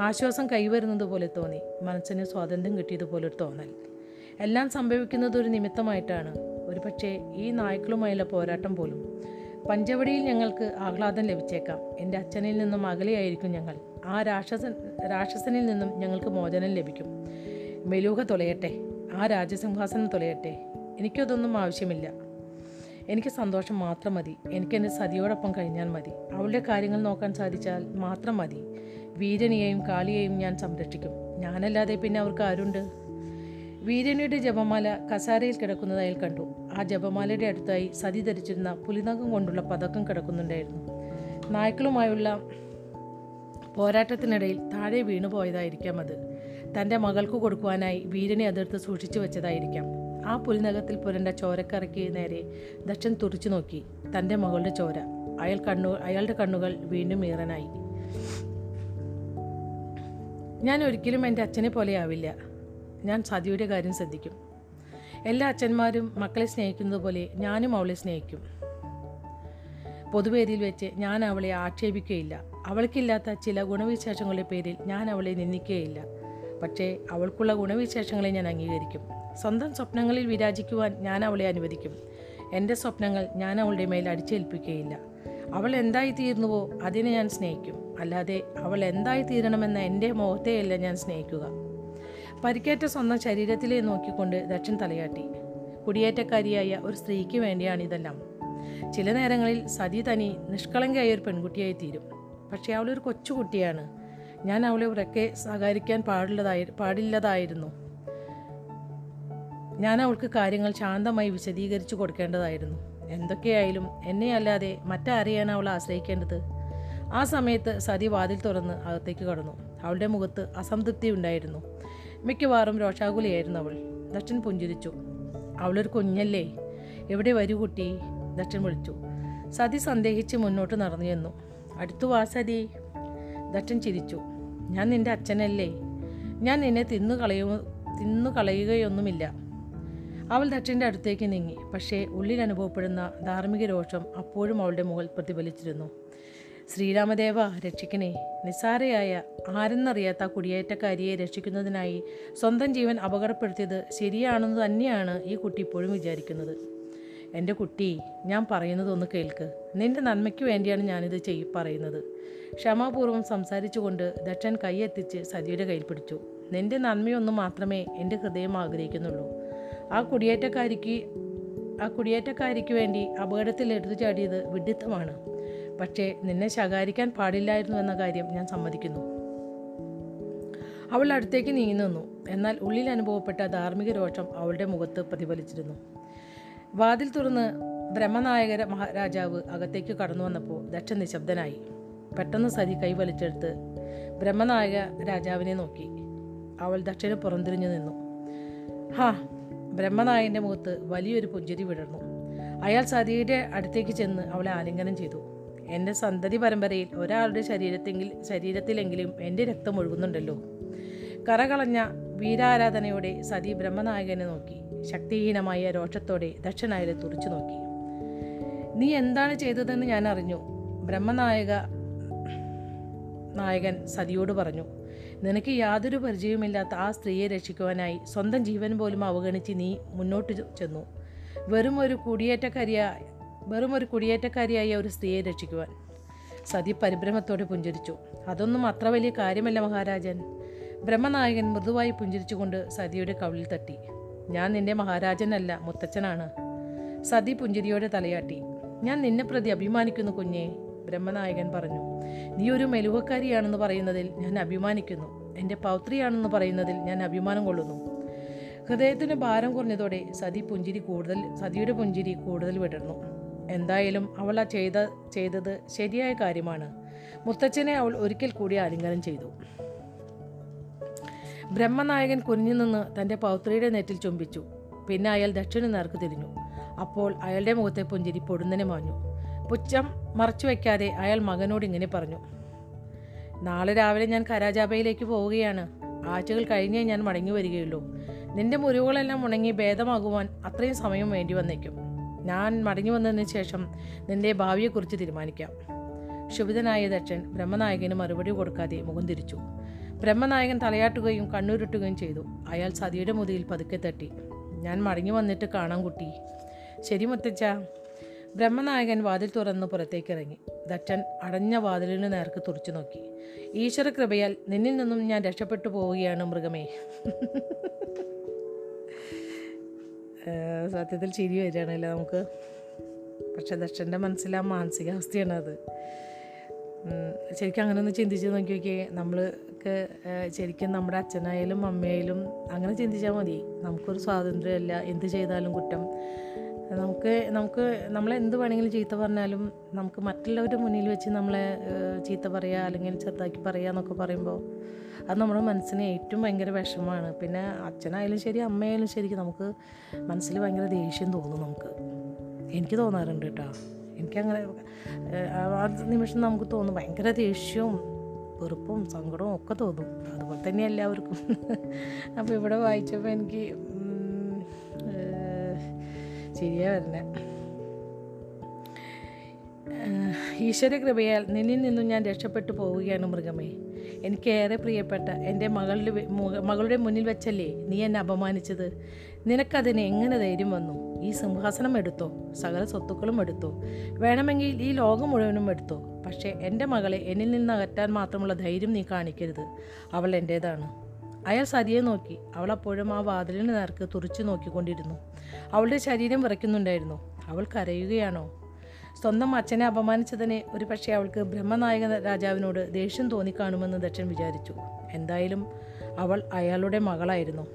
ആശ്വാസം കൈവരുന്നത് പോലെ തോന്നി. മനസ്സിന് സ്വാതന്ത്ര്യം കിട്ടിയതുപോലെ ഒരു തോന്നൽ. എല്ലാം സംഭവിക്കുന്നത് ഒരു നിമിത്തമായിട്ടാണ്. ഒരുപക്ഷെ ഈ നായ്ക്കളുമായുള്ള പോരാട്ടം പോലും പഞ്ചവടിയിൽ ഞങ്ങൾക്ക് ആഹ്ലാദം ലഭിച്ചേക്കാം. എന്റെ അച്ഛനിൽ നിന്നും അകലെയായിരിക്കും ഞങ്ങൾ. ആ രാക്ഷസൻ രാക്ഷസനിൽ നിന്നും ഞങ്ങൾക്ക് മോചനം ലഭിക്കും. മെലൂഹ തുലയട്ടെ ആ രാജസിംഹാസനം തുലയട്ടെ. എനിക്കതൊന്നും ആവശ്യമില്ല. എനിക്ക് സന്തോഷം മാത്രം മതി. എനിക്ക് എന്റെ സതിയോടൊപ്പം കഴിഞ്ഞാൽ മതി. അവളുടെ കാര്യങ്ങൾ നോക്കാൻ സാധിച്ചാൽ മാത്രം മതി. വീരനെയും കാളിയെയും ഞാൻ സംരക്ഷിക്കും. ഞാനല്ലാതെ പിന്നെ അവർക്ക് ആരുണ്ട്? വീരനിയുടെ ജപമാല കസാരയിൽ കിടക്കുന്നത് അയാൾ കണ്ടു. ആ ജപമാലയുടെ അടുത്തായി സതി ധരിച്ചിരുന്ന പുലിനകം കൊണ്ടുള്ള പതക്കം കിടക്കുന്നുണ്ടായിരുന്നു. നായ്ക്കളുമായുള്ള പോരാട്ടത്തിനിടയിൽ താഴെ വീണു പോയതായിരിക്കാം അത്. തന്റെ മകൾക്ക് കൊടുക്കുവാനായി വീരനെ അതിർത്ത് സൂക്ഷിച്ചു വെച്ചതായിരിക്കാം. ആ പുലിനകത്തിൽ പുരണ്ട ചോരക്കറയ്ക്ക് നേരെ ദക്ഷൻ തുറിച്ചു നോക്കി. തന്റെ മകളുടെ ചോര. അയാൾ കണ്ണു അയാളുടെ കണ്ണുകൾ വീണ്ടും ഈറനായി. ഞാൻ ഒരിക്കലും എന്റെ അച്ഛനെ പോലെയാവില്ല ഞാൻ സതിയുടെ കാര്യം ശ്രദ്ധിക്കും. എല്ലാ അച്ഛന്മാരും മക്കളെ സ്നേഹിക്കുന്നത് പോലെ ഞാനും അവളെ സ്നേഹിക്കും. പൊതുവേദിയിൽ വെച്ച് ഞാൻ അവളെ ആക്ഷേപിക്കുകയില്ല. അവൾക്കില്ലാത്ത ചില ഗുണവിശേഷങ്ങളുടെ പേരിൽ ഞാൻ അവളെ നിന്ദിക്കുകയില്ല. പക്ഷേ അവൾക്കുള്ള ഗുണവിശേഷങ്ങളെ ഞാൻ അംഗീകരിക്കും. സ്വന്തം സ്വപ്നങ്ങളിൽ വിരാജിക്കുവാൻ ഞാൻ അവളെ അനുവദിക്കും. എന്റെ സ്വപ്നങ്ങൾ ഞാൻ അവളുടെ മേൽ അടിച്ചേൽപ്പിക്കുകയില്ല. അവൾ എന്തായി തീർന്നുവോ അതിനെ ഞാൻ സ്നേഹിക്കും. അല്ലാതെ അവൾ എന്തായി തീരണമെന്ന എന്റെ മോഹത്തെയല്ല ഞാൻ സ്നേഹിക്കുക. പരിക്കേറ്റ സ്വന്തം ശരീരത്തിലേ നോക്കിക്കൊണ്ട് ദക്ഷൻ തലയാട്ടി. കുടിയേറ്റക്കാരിയായ ഒരു സ്ത്രീക്ക് വേണ്ടിയാണ് ഇതെല്ലാം ചില നേരങ്ങളിൽ സതി തനി നിഷ്കളങ്കയായ ഒരു പെൺകുട്ടിയായി തീരും. പക്ഷേ അവളൊരു കൊച്ചുകുട്ടിയാണ്. ഞാൻ അവളെ ഉറക്കെ സഹകരിക്കാൻ പാടുള്ളതായി പാടില്ലതായിരുന്നു. ഞാൻ അവൾക്ക് കാര്യങ്ങൾ ശാന്തമായി വിശദീകരിച്ചു കൊടുക്കേണ്ടതായിരുന്നു. എന്തൊക്കെയായാലും എന്നെ അല്ലാതെ മറ്റാരെയാണ് അവൾ ആശ്രയിക്കേണ്ടത്? ആ സമയത്ത് സതി വാതിൽ തുറന്ന് അകത്തേക്ക് കടന്നു. അവളുടെ മുഖത്ത് അസംതൃപ്തി ഉണ്ടായിരുന്നു. മിക്കവാറും രോഷാകുലിയായിരുന്നു അവൾ. ദക്ഷൻ പുഞ്ചിരിച്ചു. അവളൊരു കുഞ്ഞല്ലേ? എവിടെ വരൂ കുട്ടി? ദക്ഷൻ വിളിച്ചു. സതി സന്ദേഹിച്ച് മുന്നോട്ട് നടന്നു ചെന്നു. അടുത്തു വാ സതി. ദക്ഷൻ ചിരിച്ചു. ഞാൻ നിന്റെ അച്ഛനല്ലേ? ഞാൻ നിന്നെ തിന്നു കളയു തിന്നു കളയുകയൊന്നുമില്ല. അവൾ ദക്ഷന്റെ അടുത്തേക്ക് നീങ്ങി. പക്ഷേ ഉള്ളിൽ അനുഭവപ്പെടുന്ന ധാർമ്മിക രോഷം അപ്പോഴും അവളുടെ മുകളിൽ പ്രതിഫലിച്ചിരുന്നു. ശ്രീരാമദേവ രക്ഷിക്കണേ. നിസ്സാരയായ ആരെന്നറിയാത്ത കുടിയേറ്റക്കാരിയെ രക്ഷിക്കുന്നതിനായി സ്വന്തം ജീവൻ അപകടപ്പെടുത്തിയത് ശരിയാണെന്ന് തന്നെയാണ് ഈ കുട്ടി ഇപ്പോഴും വിചാരിക്കുന്നത്. എന്റെ കുട്ടി ഞാൻ പറയുന്നതൊന്ന് കേൾക്ക്. നിന്റെ നന്മയ്ക്ക് വേണ്ടിയാണ് ഞാനിത് ചെയ് പറയുന്നത്. ക്ഷമാപൂർവം സംസാരിച്ചുകൊണ്ട് ദക്ഷൻ കൈയെത്തിച്ച് സതിയുടെ കയ്യിൽ പിടിച്ചു. നിന്റെ നന്മയൊന്നും മാത്രമേ എന്റെ ഹൃദയം ആഗ്രഹിക്കുന്നുള്ളൂ. ആ കുടിയേറ്റക്കാരിക്ക് ആ കുടിയേറ്റക്കാരിക്ക് വേണ്ടി അപകടത്തിൽ എടുത്തു ചാടിയത് വിഡിത്തമാണ്. പക്ഷേ നിന്നെ ശകാരിക്കാൻ പാടില്ലായിരുന്നു എന്ന കാര്യം ഞാൻ സമ്മതിക്കുന്നു. അവൾ അടുത്തേക്ക് നീങ്ങുന്നു എന്നാൽ ഉള്ളിൽ അനുഭവപ്പെട്ട ധാർമ്മിക രോഷം അവളുടെ മുഖത്ത് പ്രതിഫലിച്ചിരുന്നു. വാതിൽ തുറന്ന് ബ്രഹ്മനായകര മഹാരാജാവ് അകത്തേക്ക് കടന്നു വന്നപ്പോൾ ദക്ഷ നിശബ്ദനായി. പെട്ടെന്ന് സതി കൈ വലിച്ചെടുത്ത് ബ്രഹ്മനായക രാജാവിനെ നോക്കി. അവൾ ദക്ഷന് പുറംതിരിഞ്ഞു നിന്നു. ഹാ ബ്രഹ്മനായകന്റെ മുഖത്ത് വലിയൊരു പുഞ്ചിരി വിടർന്നു. അയാൾ സതിയുടെ അടുത്തേക്ക് ചെന്ന് അവളെ ആലിംഗനം ചെയ്തു. എന്റെ സന്തതി പരമ്പരയിൽ ഒരാളുടെ ശരീരത്തെങ്കിൽ ശരീരത്തിലെങ്കിലും എന്റെ രക്തം ഒഴുകുന്നുണ്ടല്ലോ. കറകളഞ്ഞ വീരാരാധനയോടെ സതി ബ്രഹ്മനായകനെ നോക്കി ശക്തിഹീനമായ രോഷത്തോടെ ദക്ഷനായരെ തുറച്ചു നോക്കി. നീ എന്താണ് ചെയ്തതെന്ന് ഞാൻ അറിഞ്ഞു ബ്രഹ്മനായക നായകൻ സതിയോട് പറഞ്ഞു. നിനക്ക് യാതൊരു പരിചയവുമില്ലാത്ത ആ സ്ത്രീയെ രക്ഷിക്കുവാനായി സ്വന്തം ജീവൻ പോലും അവഗണിച്ച് നീ മുന്നോട്ട് ചെന്നു. വെറും ഒരു കുടിയേറ്റക്കാരിയ വെറും ഒരു കുടിയേറ്റക്കാരിയായ ഒരു സ്ത്രീയെ രക്ഷിക്കുവാൻ. സതി പരിഭ്രമത്തോടെ പുഞ്ചിരിച്ചു. അതൊന്നും അത്ര വലിയ കാര്യമല്ല മഹാരാജൻ. ബ്രഹ്മനായകൻ മൃദുവായി പുഞ്ചിരിച്ചുകൊണ്ട് സതിയുടെ കവിളിൽ തട്ടി. ഞാൻ നിന്റെ മഹാരാജനല്ല മുത്തച്ഛനാണ്. സതി പുഞ്ചിരിയോടെ തലയാട്ടി. ഞാൻ നിന്നെ പ്രതി അഭിമാനിക്കുന്നു കുഞ്ഞേ ബ്രഹ്മനായകൻ പറഞ്ഞു. നീ ഒരു മെലുവക്കാരിയാണെന്ന് പറയുന്നതിൽ ഞാൻ അഭിമാനിക്കുന്നു. എന്റെ പൗത്രിയാണെന്ന് പറയുന്നതിൽ ഞാൻ അഭിമാനം കൊള്ളുന്നു. ഹൃദയത്തിന് ഭാരം കുറഞ്ഞതോടെ സതി പുഞ്ചിരി കൂടുതൽ സതിയുടെ പുഞ്ചിരി കൂടുതൽ വിടർന്നു. എന്തായാലും അവൾ ആ ചെയ്ത ചെയ്തത് ശരിയായ കാര്യമാണ്. മുത്തച്ഛനെ അവൾ ഒരിക്കൽ കൂടി ആലിംഗനം ചെയ്തു. ബ്രഹ്മനായകൻ കുനിഞ്ഞു നിന്ന് തന്റെ പൗത്രിയുടെ നെറ്റിൽ ചുംബിച്ചു. പിന്നെ അയാൾ ദക്ഷിണ നേർക്ക് തിരിഞ്ഞു. അപ്പോൾ അയാളുടെ മുഖത്തെ പുഞ്ചിരി പൊടുന്നനെ മാഞ്ഞു. പുച്ഛം മറച്ചു വയ്ക്കാതെ അയാൾ മകനോട് ഇങ്ങനെ പറഞ്ഞു. നാളെ രാവിലെ ഞാൻ കരാജാബയിലേക്ക് പോവുകയാണ്. ആഴ്ചകൾ കഴിഞ്ഞേ ഞാൻ മടങ്ങി വരികയുള്ളൂ. നിന്റെ മുറിവുകളെല്ലാം ഉണങ്ങി ഭേദമാകുവാൻ അത്രയും സമയം വേണ്ടി വന്നേക്കും. ഞാൻ മടങ്ങി വന്നതിന് ശേഷം നിന്റെ ഭാവിയെക്കുറിച്ച് തീരുമാനിക്കാം. ക്ഷുഭിതനായ ദക്ഷൻ ബ്രഹ്മനായകന് മറുപടി കൊടുക്കാതെ മുഖം തിരിച്ചു. ബ്രഹ്മനായകൻ തലയാട്ടുകയും കണ്ണുരുട്ടുകയും ചെയ്തു. അയാൾ സതിയുടെ മുതിയിൽ പതുക്കെ തട്ടി. ഞാൻ മടങ്ങി വന്നിട്ട് കാണാം കുട്ടി. ശരി മുത്തച്ഛ. ബ്രഹ്മനായകൻ വാതിൽ തുറന്ന് പുറത്തേക്ക് ഇറങ്ങി ദക്ഷൻ അടഞ്ഞ വാതിലിന് നേർക്ക് തുറച്ചു നോക്കി. ഈശ്വര കൃപയാൽ നിന്നിൽ നിന്നും ഞാൻ രക്ഷപ്പെട്ടു പോവുകയാണ് മൃഗമേ. സത്യത്തിൽ ചിരി വരികയാണല്ലോ നമുക്ക് പക്ഷെ ദക്ഷന്റെ മനസ്സിൽ ആ മാനസികാവസ്ഥയാണ് അത്. ശരിക്കും അങ്ങനെ ഒന്ന് ചിന്തിച്ച് നോക്കി നോക്കിയേ നമ്മൾക്ക് ശരിക്കും നമ്മുടെ അച്ഛനായാലും അമ്മയായാലും അങ്ങനെ ചിന്തിച്ചാൽ മതി. നമുക്കൊരു സ്വാതന്ത്ര്യമല്ല എന്ത് ചെയ്താലും കുറ്റം. നമുക്ക് നമുക്ക് നമ്മളെ എന്ത് വേണമെങ്കിലും ചീത്ത പറഞ്ഞാലും നമുക്ക് മറ്റുള്ളവരുടെ മുന്നിൽ വെച്ച് നമ്മളെ ചീത്ത പറയുക അല്ലെങ്കിൽ ചെറുതാക്കി പറയുക എന്നൊക്കെ പറയുമ്പോൾ അത് നമ്മുടെ മനസ്സിന് ഏറ്റവും ഭയങ്കര വിഷമമാണ്. പിന്നെ അച്ഛനായാലും ശരി അമ്മയായാലും ശരി നമുക്ക് മനസ്സിൽ ഭയങ്കര ദേഷ്യം തോന്നും നമുക്ക്. എനിക്ക് തോന്നാറുണ്ട് കേട്ടോ. എനിക്കങ്ങനെ ആ നിമിഷം നമുക്ക് തോന്നും ഭയങ്കര ദേഷ്യവും വെറുപ്പും സങ്കടവും ഒക്കെ തോന്നും. അതുപോലെ തന്നെ എല്ലാവർക്കും. അപ്പോൾ ഇവിടെ വായിച്ചപ്പോൾ എനിക്ക് ശരിയാ വരുന്നത് ഈശ്വര കൃപയാൽ നിന്നിൽ നിന്നും ഞാൻ രക്ഷപ്പെട്ടു പോവുകയാണ് മൃഗമേ. എനിക്ക് ഏറെ പ്രിയപ്പെട്ട എന്റെ മകളുടെ മകളുടെ മുന്നിൽ വെച്ചല്ലേ നീ എന്നെ അപമാനിച്ചത്? നിനക്കതിന് എങ്ങനെ ധൈര്യം വന്നു? ഈ സിംഹാസനം എടുത്തോ? സകല സ്വത്തുക്കളും എടുത്തോ? വേണമെങ്കിൽ ഈ ലോകം മുഴുവനും എടുത്തോ? പക്ഷേ എന്റെ മകളെ എന്നിൽ നിന്ന് അകറ്റാൻ മാത്രമുള്ള ധൈര്യം നീ കാണിക്കരുത്. അവൾ എന്റേതാണ്. അയാൾ സതിയെ നോക്കി. അവൾ അപ്പോഴും ആ വാതിലിന് നേർക്ക് തുറച്ചു നോക്കിക്കൊണ്ടിരുന്നു. അവളുടെ ശരീരം വിറയ്ക്കുന്നുണ്ടായിരുന്നു. അവൾ കരയുകയാണോ? സ്വന്തം അച്ഛനെ അപമാനിച്ചതിനെ ഒരു പക്ഷേ അവൾക്ക് ബ്രഹ്മനായക രാജാവിനോട് ദേഷ്യം തോന്നിക്കാണുമെന്ന് ദക്ഷൻ വിചാരിച്ചു. എന്തായാലും അവൾ അയാളുടെ മകളായിരുന്നു.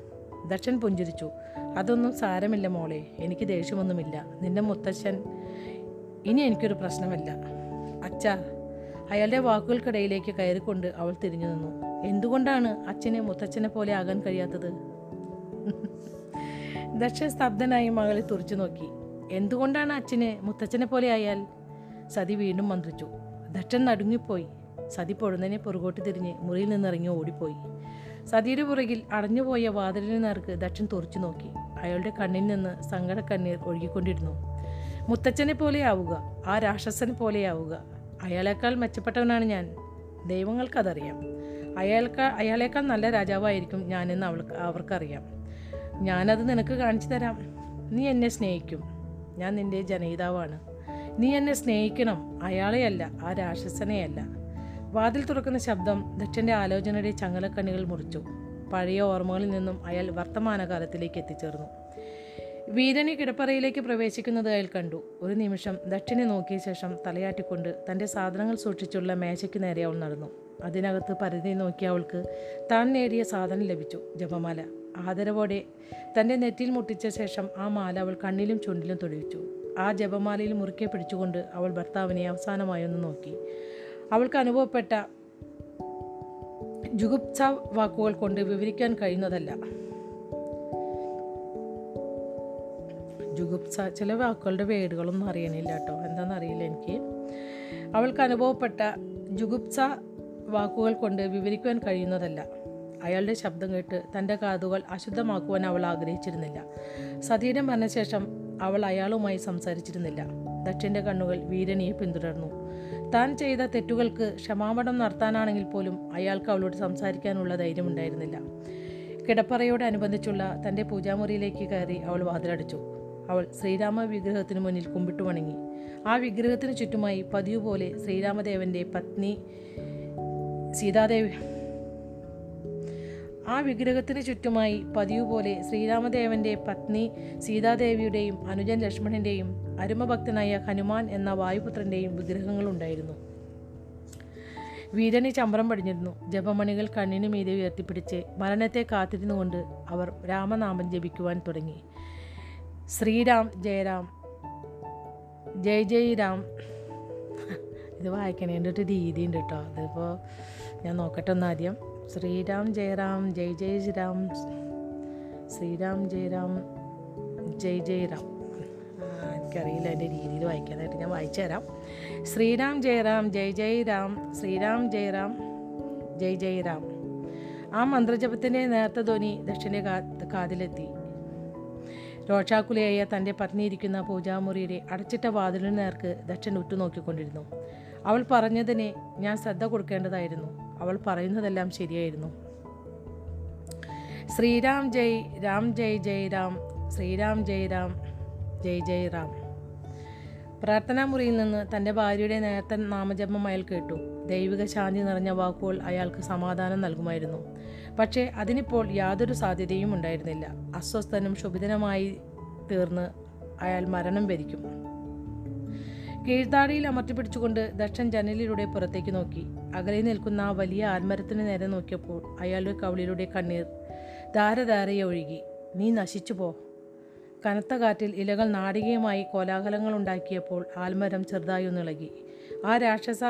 ദക്ഷൻ പുഞ്ചിരിച്ചു. അതൊന്നും സാരമില്ല മോളെ. എനിക്ക് ദേഷ്യമൊന്നുമില്ല. നിന്റെ മുത്തച്ഛൻ ഇനി എനിക്കൊരു പ്രശ്നമല്ല. അച്ഛാ അയാളുടെ വാക്കുകൾക്കിടയിലേക്ക് കയറിക്കൊണ്ട് അവൾ തിരിഞ്ഞു നിന്നു. എന്തുകൊണ്ടാണ് അച്ഛനെ മുത്തച്ഛനെ പോലെ ആകാൻ കഴിയാത്തത്? ദക്ഷൻ സ്തബ്ധനായി മകളെ തുറച്ചു നോക്കി. എന്തുകൊണ്ടാണ് അച്ഛന് മുത്തച്ഛനെ പോലെ ആയാൽ? സതി വീണ്ടും മന്ത്രിച്ചു. ദക്ഷൻ നടുങ്ങിപ്പോയി. സതി പൊഴുന്നതിനെ പുറകോട്ട് തിരിഞ്ഞ് മുറിയിൽ നിന്നിറങ്ങി ഓടിപ്പോയി. സതിയുടെ പുറകിൽ അടഞ്ഞുപോയ വാതിലിന് നേർക്ക് ദക്ഷൻ തുറച്ചു നോക്കി. അയാളുടെ കണ്ണിൽ നിന്ന് സങ്കട കണ്ണീർ ഒഴുകിക്കൊണ്ടിരുന്നു. മുത്തച്ഛനെ പോലെയാവുക ആ രാക്ഷസനെ പോലെയാവുക അയാളേക്കാൾ മെച്ചപ്പെട്ടവനാണ് ഞാൻ. ദൈവങ്ങൾക്കതറിയാം. അയാൾക്ക് അയാളേക്കാൾ നല്ല രാജാവായിരിക്കും ഞാനെന്ന് അവൾക്ക് അവർക്കറിയാം. ഞാനത് നിനക്ക് കാണിച്ചു തരാം. നീ എന്നെ സ്നേഹിക്കും. ഞാൻ നിന്റെ ജനയിതാവാണ്. നീ എന്നെ സ്നേഹിക്കണം. അയാളെയല്ല ആ രാക്ഷസനെയല്ല. വാതിൽ തുറക്കുന്ന ശബ്ദം ദക്ഷന്റെ ആലോചനയുടെ ചങ്ങലക്കണ്ണികൾ മുറിച്ചു. പഴയ ഓർമ്മകളിൽ നിന്നും അയാൾ വർത്തമാനകാലത്തിലേക്ക് എത്തിച്ചേർന്നു. വീരനെ കിടപ്പറയിലേക്ക് പ്രവേശിക്കുന്നത് അയാൾ കണ്ടു. ഒരു നിമിഷം ദക്ഷിണെ നോക്കിയ ശേഷം തലയാട്ടിക്കൊണ്ട് തന്റെ സാധനങ്ങൾ സൂക്ഷിച്ചുള്ള മേശയ്ക്ക് നേരെ അവൾ നടന്നു. അതിനകത്ത് പരിധി നോക്കിയ അവൾക്ക് താൻ നേടിയ സാധനം ലഭിച്ചു ജപമാല. ആദരവോടെ തന്റെ നെറ്റിയിൽ മുട്ടിച്ച ശേഷം ആ മാല അവൾ കണ്ണിലും ചുണ്ടിലും തൊടിവിച്ചു. ആ ജപമാലയിൽ മുറുക്കെ പിടിച്ചുകൊണ്ട് അവൾ ഭർത്താവിനെ അവസാനമായി ഒന്ന് നോക്കി. അവൾക്ക് അനുഭവപ്പെട്ട ജുഗുപ്സ വാക്കുകൾ കൊണ്ട് വിവരിക്കാൻ കഴിയുന്നതല്ല. ജുഗുപ്സ ചില വാക്കുകളുടെ വേടുകളൊന്നും അറിയണില്ല കേട്ടോ. എന്താണെന്ന് അറിയില്ല എനിക്ക്. അവൾക്ക് അനുഭവപ്പെട്ട ജുഗുപ്സ വാക്കുകൾ കൊണ്ട് വിവരിക്കുവാൻ കഴിയുന്നതല്ല. അയാളുടെ ശബ്ദം കേട്ട് തന്റെ കാതുകൾ അശുദ്ധമാക്കുവാൻ അവൾ ആഗ്രഹിച്ചിരുന്നില്ല. വന്ന ശേഷം അവൾ അയാളുമായി സംസാരിച്ചിരുന്നില്ല. ദക്ഷന്റെ കണ്ണുകൾ വീരനിയെ പിന്തുടർന്നു. താൻ ചെയ്ത തെറ്റുകൾക്ക് ക്ഷമാപണം നടത്താനാണെങ്കിൽ പോലും അയാൾക്ക് അവളോട് സംസാരിക്കാനുള്ള ധൈര്യമുണ്ടായിരുന്നില്ല. കിടപ്പറയോടനുബന്ധിച്ചുള്ള തന്റെ പൂജാമുറിയിലേക്ക് കയറി അവൾ വാതിലടച്ചു. അവൾ ശ്രീരാമ വിഗ്രഹത്തിന് മുന്നിൽ കുമ്പിട്ട് വണങ്ങി. ആ വിഗ്രഹത്തിന് ചുറ്റുമായി പതിവ് പോലെ ശ്രീരാമദേവന്റെ പത്നി സീതാദേവി. ആ വിഗ്രഹത്തിന് ചുറ്റുമായി പതിവ് പോലെ ശ്രീരാമദേവന്റെ പത്നി സീതാദേവിയുടെയും അനുജൻ ലക്ഷ്മണന്റെയും അരുമഭക്തനായ ഹനുമാൻ എന്ന വായുപുത്രന്റെയും വിഗ്രഹങ്ങളുണ്ടായിരുന്നു. വീരന് ചമ്രം പടിഞ്ഞിരുന്നു. ജപമണികൾ കണ്ണിനു മീതെ ഉയർത്തിപ്പിടിച്ച് മരണത്തെ കാത്തിരുന്നുകൊണ്ട് അവർ രാമനാമം ജപിക്കുവാൻ തുടങ്ങി. ശ്രീരാം ജയരാം ജയ് ജയ് രാം ഇത് വായിക്കണേന്റെ ഒരു രീതി ഉണ്ട് കേട്ടോ അതിപ്പോൾ ഞാൻ നോക്കട്ടെ ഒന്ന് ആദ്യം ശ്രീരാം ജയറാം ജയ് ജയ് രാം ശ്രീരാം ജയറാം ജയ് ജയ് രാം എനിക്കറിയില്ല എന്റെ രീതിയിൽ വായിക്കാനായിട്ട്. ഞാൻ വായിച്ചു തരാം ശ്രീരാം ജയറാം ജയ് ജയ് രാം ശ്രീരാം ജയറാം ജയ് ജയ് രാം ആ മന്ത്രജപത്തിന്റെ നേർത്ത ധ്വനി ദക്ഷിണ കാതിലെത്തി. രോഷാകുലയായ തന്റെ പത്നി ഇരിക്കുന്ന പൂജാമുറിയുടെ അടച്ചിട്ട വാതിലിന് നേർക്ക് ദക്ഷൻ ഉറ്റുനോക്കിക്കൊണ്ടിരുന്നു. അവൾ പറഞ്ഞതിനെ ഞാൻ ശ്രദ്ധ കൊടുക്കേണ്ടതായിരുന്നു. അവൾ പറയുന്നതെല്ലാം ശരിയായിരുന്നു. ശ്രീരാം ജയ് രാം ജയ് ജയ് രാം ശ്രീരാം ജയ് രാം ജയ് ജയ് രാം. പ്രാർത്ഥനാ മുറിയിൽ നിന്ന് തന്റെ ഭാര്യയുടെ നേരത്തെ നാമജപം അയാൾ കേട്ടു. ദൈവിക ശാന്തി നിറഞ്ഞ വാക്കുകൾ അയാൾക്ക് സമാധാനം നൽകുമായിരുന്നു. പക്ഷേ അതിനിപ്പോൾ യാതൊരു സാധ്യതയും ഉണ്ടായിരുന്നില്ല. അസ്വസ്ഥനും ശുഭിതനുമായി തീർന്ന് അയാൾ മരണം വരിക്കും കീഴ്ത്താടിയിൽ അമർത്തി പിടിച്ചുകൊണ്ട് ദക്ഷൻ ജനലിലൂടെ പുറത്തേക്ക് നോക്കി. അകലെ നിൽക്കുന്ന ആ വലിയ ആൽമരത്തിന് നേരെ നോക്കിയപ്പോൾ അയാളുടെ കവിളിലൂടെ കണ്ണീർ ധാരധാരയെ ഒഴുകി. നീ നശിച്ചു പോ. കനത്ത കാറ്റിൽ ഇലകൾ നാടികയുമായി കോലാഹലങ്ങൾ ഉണ്ടാക്കിയപ്പോൾ ആൽമരം ചെറുതായി ഒന്നിളകി ആ രാക്ഷസ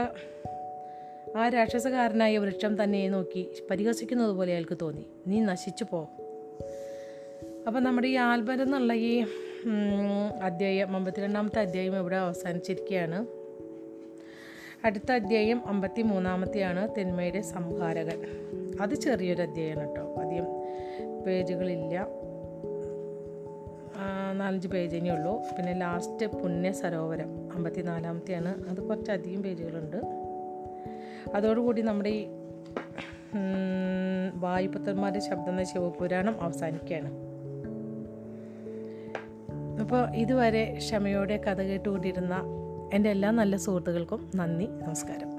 ആ രാക്ഷസകാരനായ വൃക്ഷം തന്നെ നോക്കി പരിഹസിക്കുന്നത് പോലെ അയാൾക്ക് തോന്നി. നീ നശിച്ചു പോ. അപ്പം നമ്മുടെ ഈ ആൽബരം എന്നുള്ള ഈ അധ്യായം അമ്പത്തിരണ്ടാമത്തെ അധ്യായം ഇവിടെ അവസാനിച്ചിരിക്കുകയാണ്. അടുത്ത അധ്യായം അമ്പത്തി മൂന്നാമത്തെയാണ് തിന്മയുടെ സംഹാരകൻ. അത് ചെറിയൊരു അധ്യായമാണ് കേട്ടോ. അധികം പേജുകളില്ല. നാലഞ്ച് പേജ് ഉള്ളൂ പിന്നെ ലാസ്റ്റ് പുണ്യ സരോവരം അമ്പത്തി നാലാമത്തെയാണ് അത് കുറച്ചധികം പേജുകളുണ്ട്. അതോടുകൂടി നമ്മുടെ ഈ വായുപുത്രന്മാരുടെ ശബ്ദം എന്ന ശിവപുരാണം അവസാനിക്കുകയാണ്. അപ്പോൾ ഇതുവരെ ക്ഷമയോടെ കഥ കേട്ടുകൊണ്ടിരുന്ന എന്റെ എല്ലാ നല്ല സുഹൃത്തുക്കൾക്കും നന്ദി നമസ്കാരം.